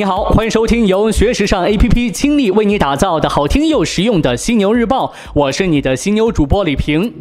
你好，欢迎收听由学时尚 APP 倾力为你打造的好听又实用的犀牛日报，我是你的犀牛主播李平。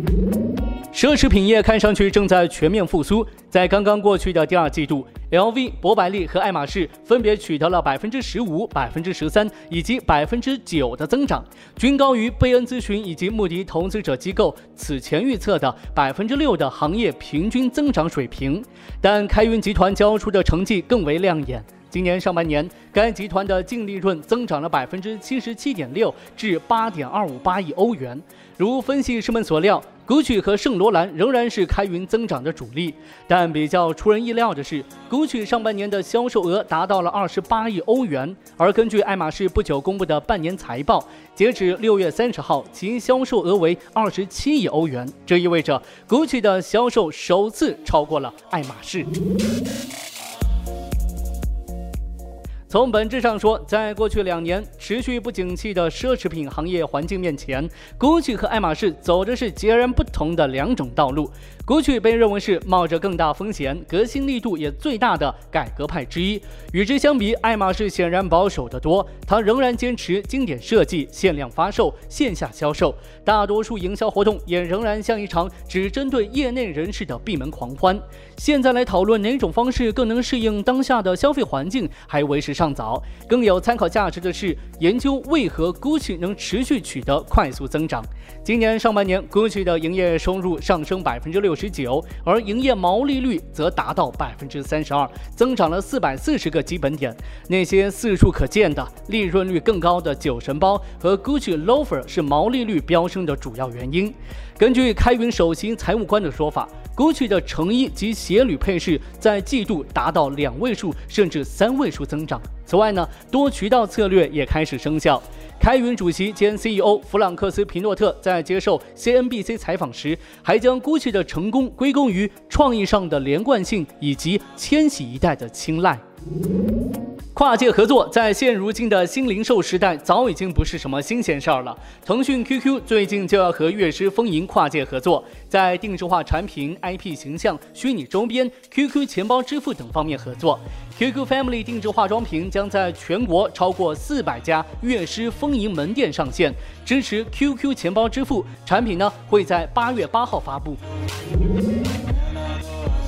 奢侈品业看上去正在全面复苏，在刚刚过去的第二季度，LV、博百利和爱马仕分别取得了百分之十五、百分之十三以及百分之九的增长，均高于贝恩咨询以及穆迪投资者机构此前预测的百分之六的行业平均增长水平。但开云集团交出的成绩更为亮眼。今年上半年，该集团的净利润增长了百分之七十七点六，至八点二五八亿欧元。如分析师们所料，GUCCI 和圣罗兰仍然是开云增长的主力。但比较出人意料的是，GUCCI 上半年的销售额达到了二十八亿欧元，而根据爱马仕不久公布的半年财报，截止六月三十号，其销售额为二十七亿欧元。这意味着 GUCCI 的销售首次超过了爱马仕。从本质上说，在过去两年持续不景气的奢侈品行业环境面前，GUCCI 和爱马仕走的是截然不同的两种道路。GUCCI 被认为是冒着更大风险、革新力度也最大的改革派之一。与之相比，爱马仕显然保守得多，它仍然坚持经典设计、限量发售、线下销售，大多数营销活动也仍然像一场只针对业内人士的闭门狂欢。现在来讨论哪种方式更能适应当下的消费环境，还为时。尚早，更有参考价值的是研究为何 GUCCI 能持续取得快速增长。今年上半年，GUCCI 的营业收入上升百分之六十九，而营业毛利率则达到百分之三十二，增长了四百四十个基本点。那些四处可见的利润率更高的酒神包和 GUCCI loafer 是毛利率飙升的主要原因。根据开云首席财务官的说法。GUCCI 的成衣及鞋履配饰在季度达到两位数甚至三位数增长。此外呢，多渠道策略也开始生效。开云主席兼 CEO 弗朗克斯皮诺特在接受 CNBC 采访时，还将 GUCCI 的成功归功于创意上的连贯性以及千禧一代的青睐。跨界合作在现如今的新零售时代早已经不是什么新鲜事儿了。腾讯 QQ 最近就要和乐师风吟跨界合作，在定制化产品、IP 形象、虚拟周边、QQ 钱包支付等方面合作。QQ Family 定制化妆品将在全国超过四百家乐师风吟门店上线，支持 QQ 钱包支付。产品呢会在八月八号发布。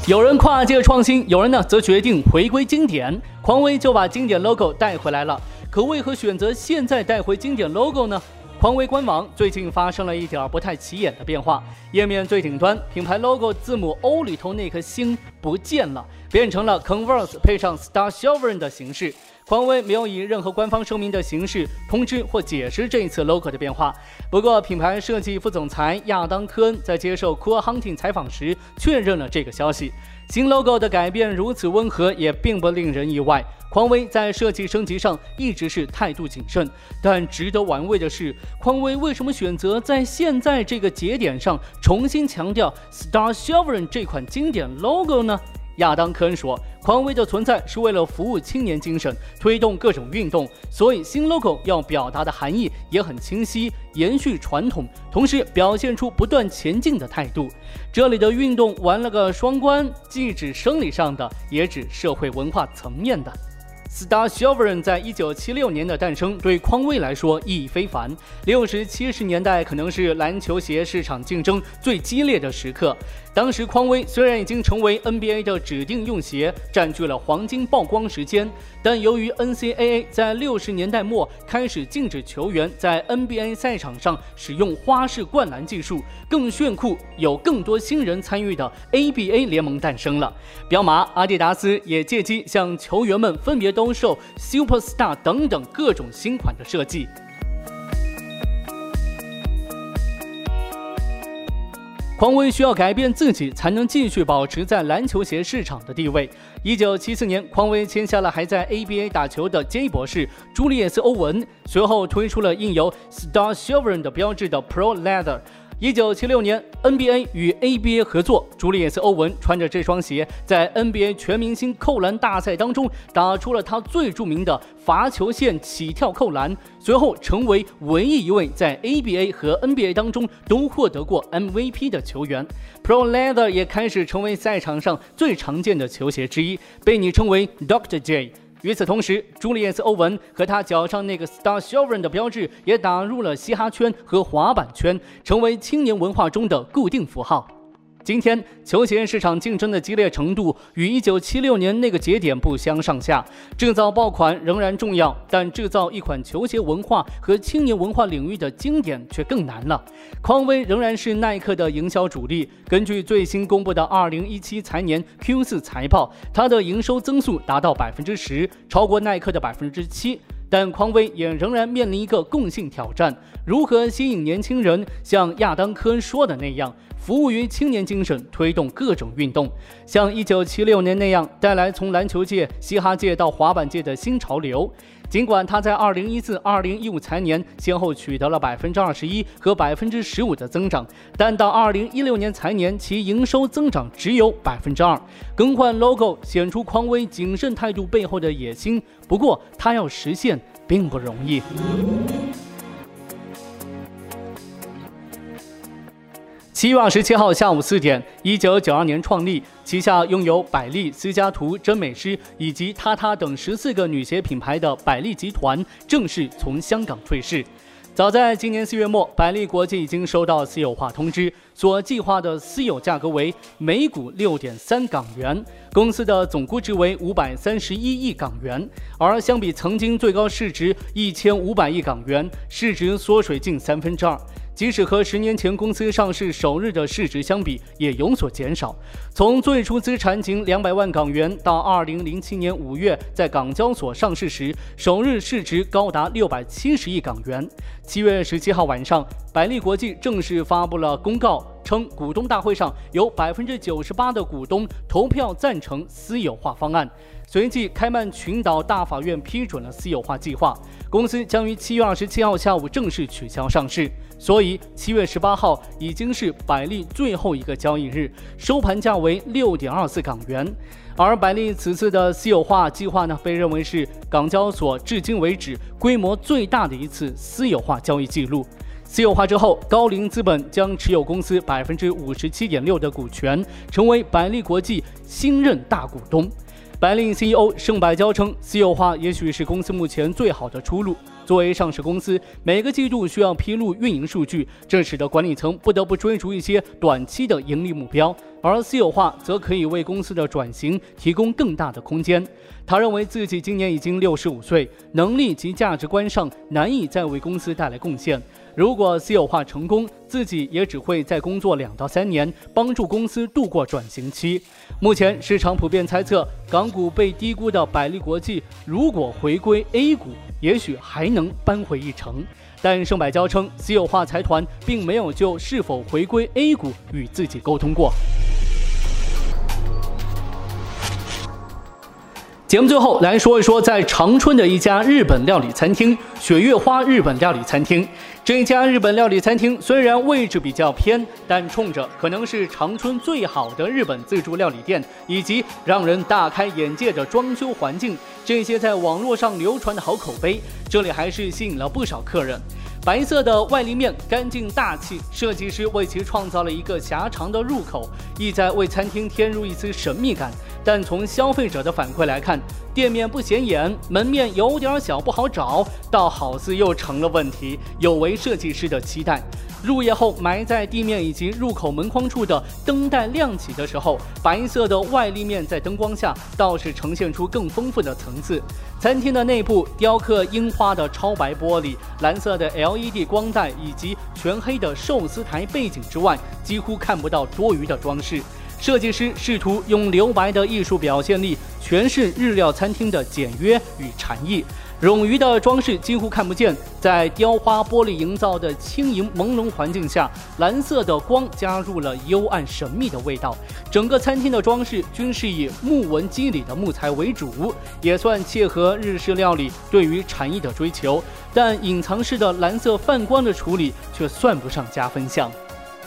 有人跨界创新，有人呢则决定回归经典。匡威就把经典 logo 带回来了。可为何选择现在带回经典 logo 呢？匡威官网最近发生了一点不太起眼的变化，页面最顶端品牌 logo 字母 O 里头那颗星不见了，变成了 Converse 配上 star sovereign 的形式。匡威没有以任何官方声明的形式通知或解释这一次 logo 的变化。不过，品牌设计副总裁亚当·科恩在接受 Cool Hunting 采访时确认了这个消息。新 logo 的改变如此温和，也并不令人意外。匡威在设计升级上一直是态度谨慎，但值得玩味的是，匡威为什么选择在现在这个节点上重新强调 Star Silver 这款经典 logo 呢？亚当·科恩说：“匡威的存在是为了服务青年精神，推动各种运动，所以新 logo 要表达的含义也很清晰，延续传统，同时表现出不断前进的态度。这里的运动玩了个双关，既指生理上的，也指社会文化层面的。” Star s h v e r o n 在一九七六年的诞生对匡威来说意义非凡。六十七十年代可能是篮球鞋市场竞争最激烈的时刻。当时匡威虽然已经成为 NBA 的指定用鞋，占据了黄金曝光时间，但由于 NCAA 在六十年代末开始禁止球员在 NBA 赛场上使用花式灌篮技术，更炫酷、有更多新人参与的 ABA 联盟诞生了。彪马、阿迪达斯也借机向球员们分别。兜售 Superstar 等等各种新款的设计。匡威需要改变自己，才能继续保持在篮球鞋市场的地位。一九七四年，匡威签下了还在 ABA 打球的 J 博士朱利叶斯·欧文，随后推出了印有 Star Silver 的标志的 Pro Leather。一九七六年，NBA 与 ABA 合作，朱利叶斯·欧文穿着这双鞋，在 NBA 全明星扣篮大赛当中打出了他最著名的罚球线起跳扣篮，随后成为唯一一位在 ABA 和 NBA 当中都获得过 MVP 的球员。Pro Leather 也开始成为赛场上最常见的球鞋之一，被你称为 Dr. J。与此同时，朱丽叶斯·欧文和他脚上那个 Star s h o v e n 的标志也打入了嘻哈圈和滑板圈，成为青年文化中的固定符号。今天球鞋市场竞争的激烈程度与1976年那个节点不相上下。制造爆款仍然重要，但制造一款球鞋文化和青年文化领域的经典却更难了。匡威仍然是耐克的营销主力。根据最新公布的2017财年 Q4 财报，它的营收增速达到百分之十，超过耐克的百分之七。但匡威也仍然面临一个共性挑战：如何吸引年轻人，像亚当·科恩说的那样。服务于青年精神，推动各种运动，像1976年那样带来从篮球界、嘻哈界到滑板界的新潮流。尽管他在2014、2015财年先后取得了21%和15%的增长，但到2016年财年，其营收增长只有2%。更换 logo 显出匡威谨慎态度背后的野心，不过他要实现并不容易。七月二十七号下午四点，一九九二年创立，旗下拥有百丽、思加图、真美诗以及他他等十四个女鞋品牌的百丽集团正式从香港退市。早在今年四月末，百丽国际已经收到私有化通知，所计划的私有价格为每股六点三港元，公司的总估值为五百三十一亿港元，而相比曾经最高市值一千五百亿港元，市值缩水近三分之二。即使和十年前公司上市首日的市值相比，也有所减少。从最初资产仅两百万港元，到二零零七年五月在港交所上市时，首日市值高达六百七十亿港元。七月十七号晚上，百利国际正式发布了公告，称股东大会上有百分之九十八的股东投票赞成私有化方案。随即，开曼群岛大法院批准了私有化计划，公司将于七月二十七号下午正式取消上市。所以，七月十八号已经是百利最后一个交易日，收盘价为六点二四港元。而百利此次的私有化计划呢，被认为是港交所至今为止规模最大的一次私有化交易记录。私有化之后，高瓴资本将持有公司百分之五十七点六的股权，成为百利国际新任大股东。白令 CEO 盛百娇称，私有化也许是公司目前最好的出路。作为上市公司，每个季度需要披露运营数据，这使得管理层不得不追逐一些短期的盈利目标。而私有化则可以为公司的转型提供更大的空间。他认为自己今年已经六十五岁，能力及价值观上难以再为公司带来贡献。如果私有化成功，自己也只会再工作两到三年，帮助公司度过转型期。目前市场普遍猜测，港股被低估的百利国际如果回归 A 股，也许还能扳回一城。但盛百娇称，私有化财团并没有就是否回归 A 股与自己沟通过。节目最后来说一说，在长春的一家日本料理餐厅——雪月花日本料理餐厅。这家日本料理餐厅虽然位置比较偏，但冲着可能是长春最好的日本自助料理店，以及让人大开眼界的装修环境，这些在网络上流传的好口碑，这里还是吸引了不少客人。白色的外立面干净大气，设计师为其创造了一个狭长的入口，意在为餐厅添入一丝神秘感。但从消费者的反馈来看，店面不显眼，门面有点小不好找，倒好似又成了问题，有违设计师的期待。入夜后，埋在地面以及入口门框处的灯带亮起的时候，白色的外立面在灯光下倒是呈现出更丰富的层次。餐厅的内部雕刻樱花的超白玻璃、蓝色的 LED 光带以及全黑的寿司台背景之外，几乎看不到多余的装饰。设计师试图用留白的艺术表现力诠释日料餐厅的简约与禅意。冗余的装饰几乎看不见，在雕花玻璃营造的轻盈朦胧环境下，蓝色的光加入了幽暗神秘的味道。整个餐厅的装饰均是以木纹肌理的木材为主，也算切合日式料理对于禅意的追求。但隐藏式的蓝色泛光的处理却算不上加分项。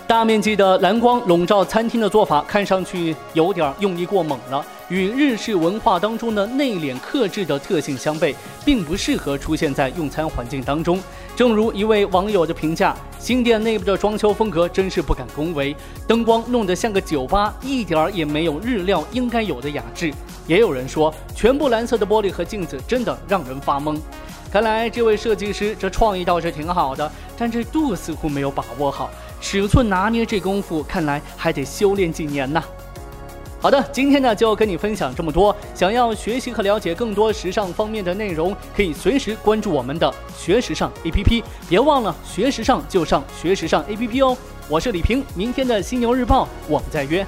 大面积的蓝光笼罩餐厅的做法，看上去有点用力过猛了。与日式文化当中的内敛克制的特性相悖，并不适合出现在用餐环境当中。正如一位网友的评价：“新店内部的装修风格真是不敢恭维，灯光弄得像个酒吧，一点儿也没有日料应该有的雅致。”也有人说，全部蓝色的玻璃和镜子真的让人发懵。看来这位设计师这创意倒是挺好的，但这度似乎没有把握好，尺寸拿捏这功夫，看来还得修炼几年呢。好的，今天呢就跟你分享这么多。想要学习和了解更多时尚方面的内容，可以随时关注我们的学时尚 APP。别忘了学时尚就上学时尚 APP 哦。我是李平，明天的犀牛日报我们再约。